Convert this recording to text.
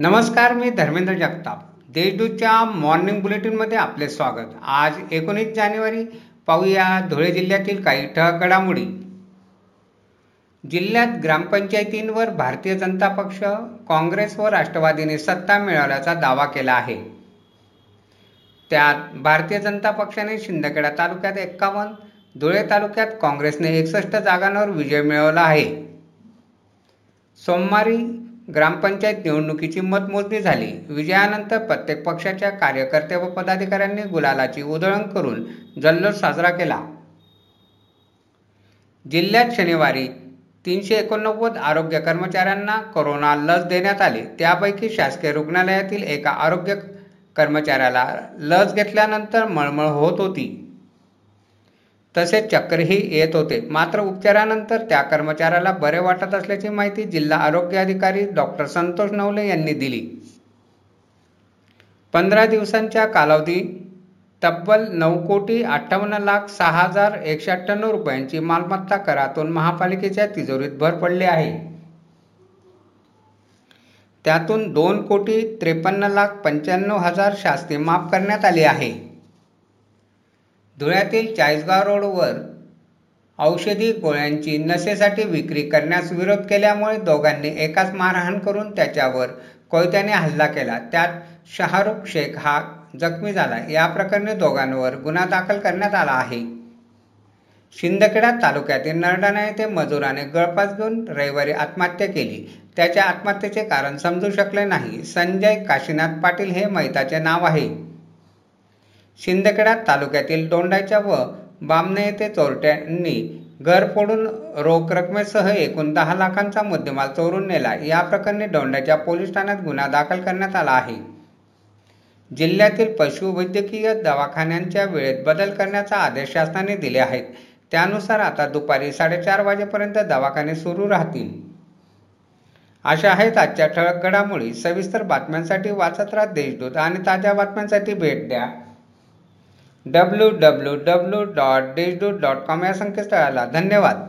नमस्कार मी धर्मेंद्र जगताप. देशदूतच्या मॉर्निंग बुलेटिनमध्ये आपले स्वागत. आज एकोणीस जानेवारी पाहूया धुळे जिल्ह्यातील काही ठळक घडामोडी जिल्ह्यात ग्रामपंचायतींवर भारतीय जनता पक्ष काँग्रेस व राष्ट्रवादीने सत्ता मिळवल्याचा दावा केला आहे. त्यात भारतीय जनता पक्षाने शिंदखेडा तालुक्यात एक्कावन्न धुळे तालुक्यात काँग्रेसने एकसष्ट जागांवर विजय मिळवला आहे. सोमवारी ग्रामपंचायत निवडणुकीची मतमोजणी झाली. विजयानंतर प्रत्येक पक्षाच्या कार्यकर्ते व पदाधिकाऱ्यांनी गुलालाची उधळण करून जल्लोष साजरा केला. जिल्ह्यात शनिवारी तीनशे एकोणनव्वद आरोग्य कर्मचाऱ्यांना कोरोना लस देण्यात आली. त्यापैकी शासकीय रुग्णालयातील एका आरोग्य कर्मचाऱ्याला लस घेतल्यानंतर मळमळ होत होती. तसेच चक्करही येत होते. मात्र उपचारानंतर त्या कर्मचाऱ्याला बरे वाटत असल्याची माहिती जिल्हा आरोग्य अधिकारी डॉक्टर संतोष नवले यांनी दिली. पंधरा दिवसांच्या कालावधी तब्बल नऊ कोटी अठ्ठावन्न लाख सहा हजार एकशे अठ्ठ्याण्णव रुपयांची मालमत्ता करातून महापालिकेच्या तिजोरीत भर पडली आहे. त्यातून दोन कोटी त्रेपन्न लाख पंच्याण्णव हजार शास्ती माफ करण्यात आली आहे. धुळ्यातील चाळीसगाव रोडवर औषधी गोळ्यांची नशेसाठी विक्री करण्यास विरोध केल्यामुळे दोघांनी एकाच मारहाण करून त्याच्यावर कोयत्याने हल्ला केला. त्यात शाहरुख शेख हा जखमी झाला. या प्रकरणी दोघांवर गुन्हा दाखल करण्यात आला आहे. शिंदखेडा तालुक्यातील नरडाणा येथे मजुराने गळफास घेऊन रविवारी आत्महत्या केली. त्याच्या आत्महत्येचे कारण समजू शकले नाही. संजय काशीनाथ पाटील हे मैताचे नाव आहे. शिंदखेडा तालुक्यातील दोंडाच्या व बामणे येथे चोरट्यांनी घर फोडून रोख रकमेसह एकूण दहा लाखांचा मुद्देमाल चोरून नेला. या प्रकरणी दोंडाच्या पोलीस ठाण्यात गुन्हा दाखल करण्यात आला आहे. जिल्ह्यातील पशुवैद्यकीय दवाखान्यांच्या वेळेत बदल करण्याचा आदेश शासनाने दिले आहेत. त्यानुसार आता दुपारी साडेचार वाजेपर्यंत दवाखाने सुरू राहतील. अशा आहेत आजच्या ठळक घडामोडी. सविस्तर बातम्यांसाठी वाचत राहा देशदूत आणि ताज्या बातम्यांसाठी भेट द्या. W W W dot Deshdoot dot com या संकेतस्थळाला धन्यवाद.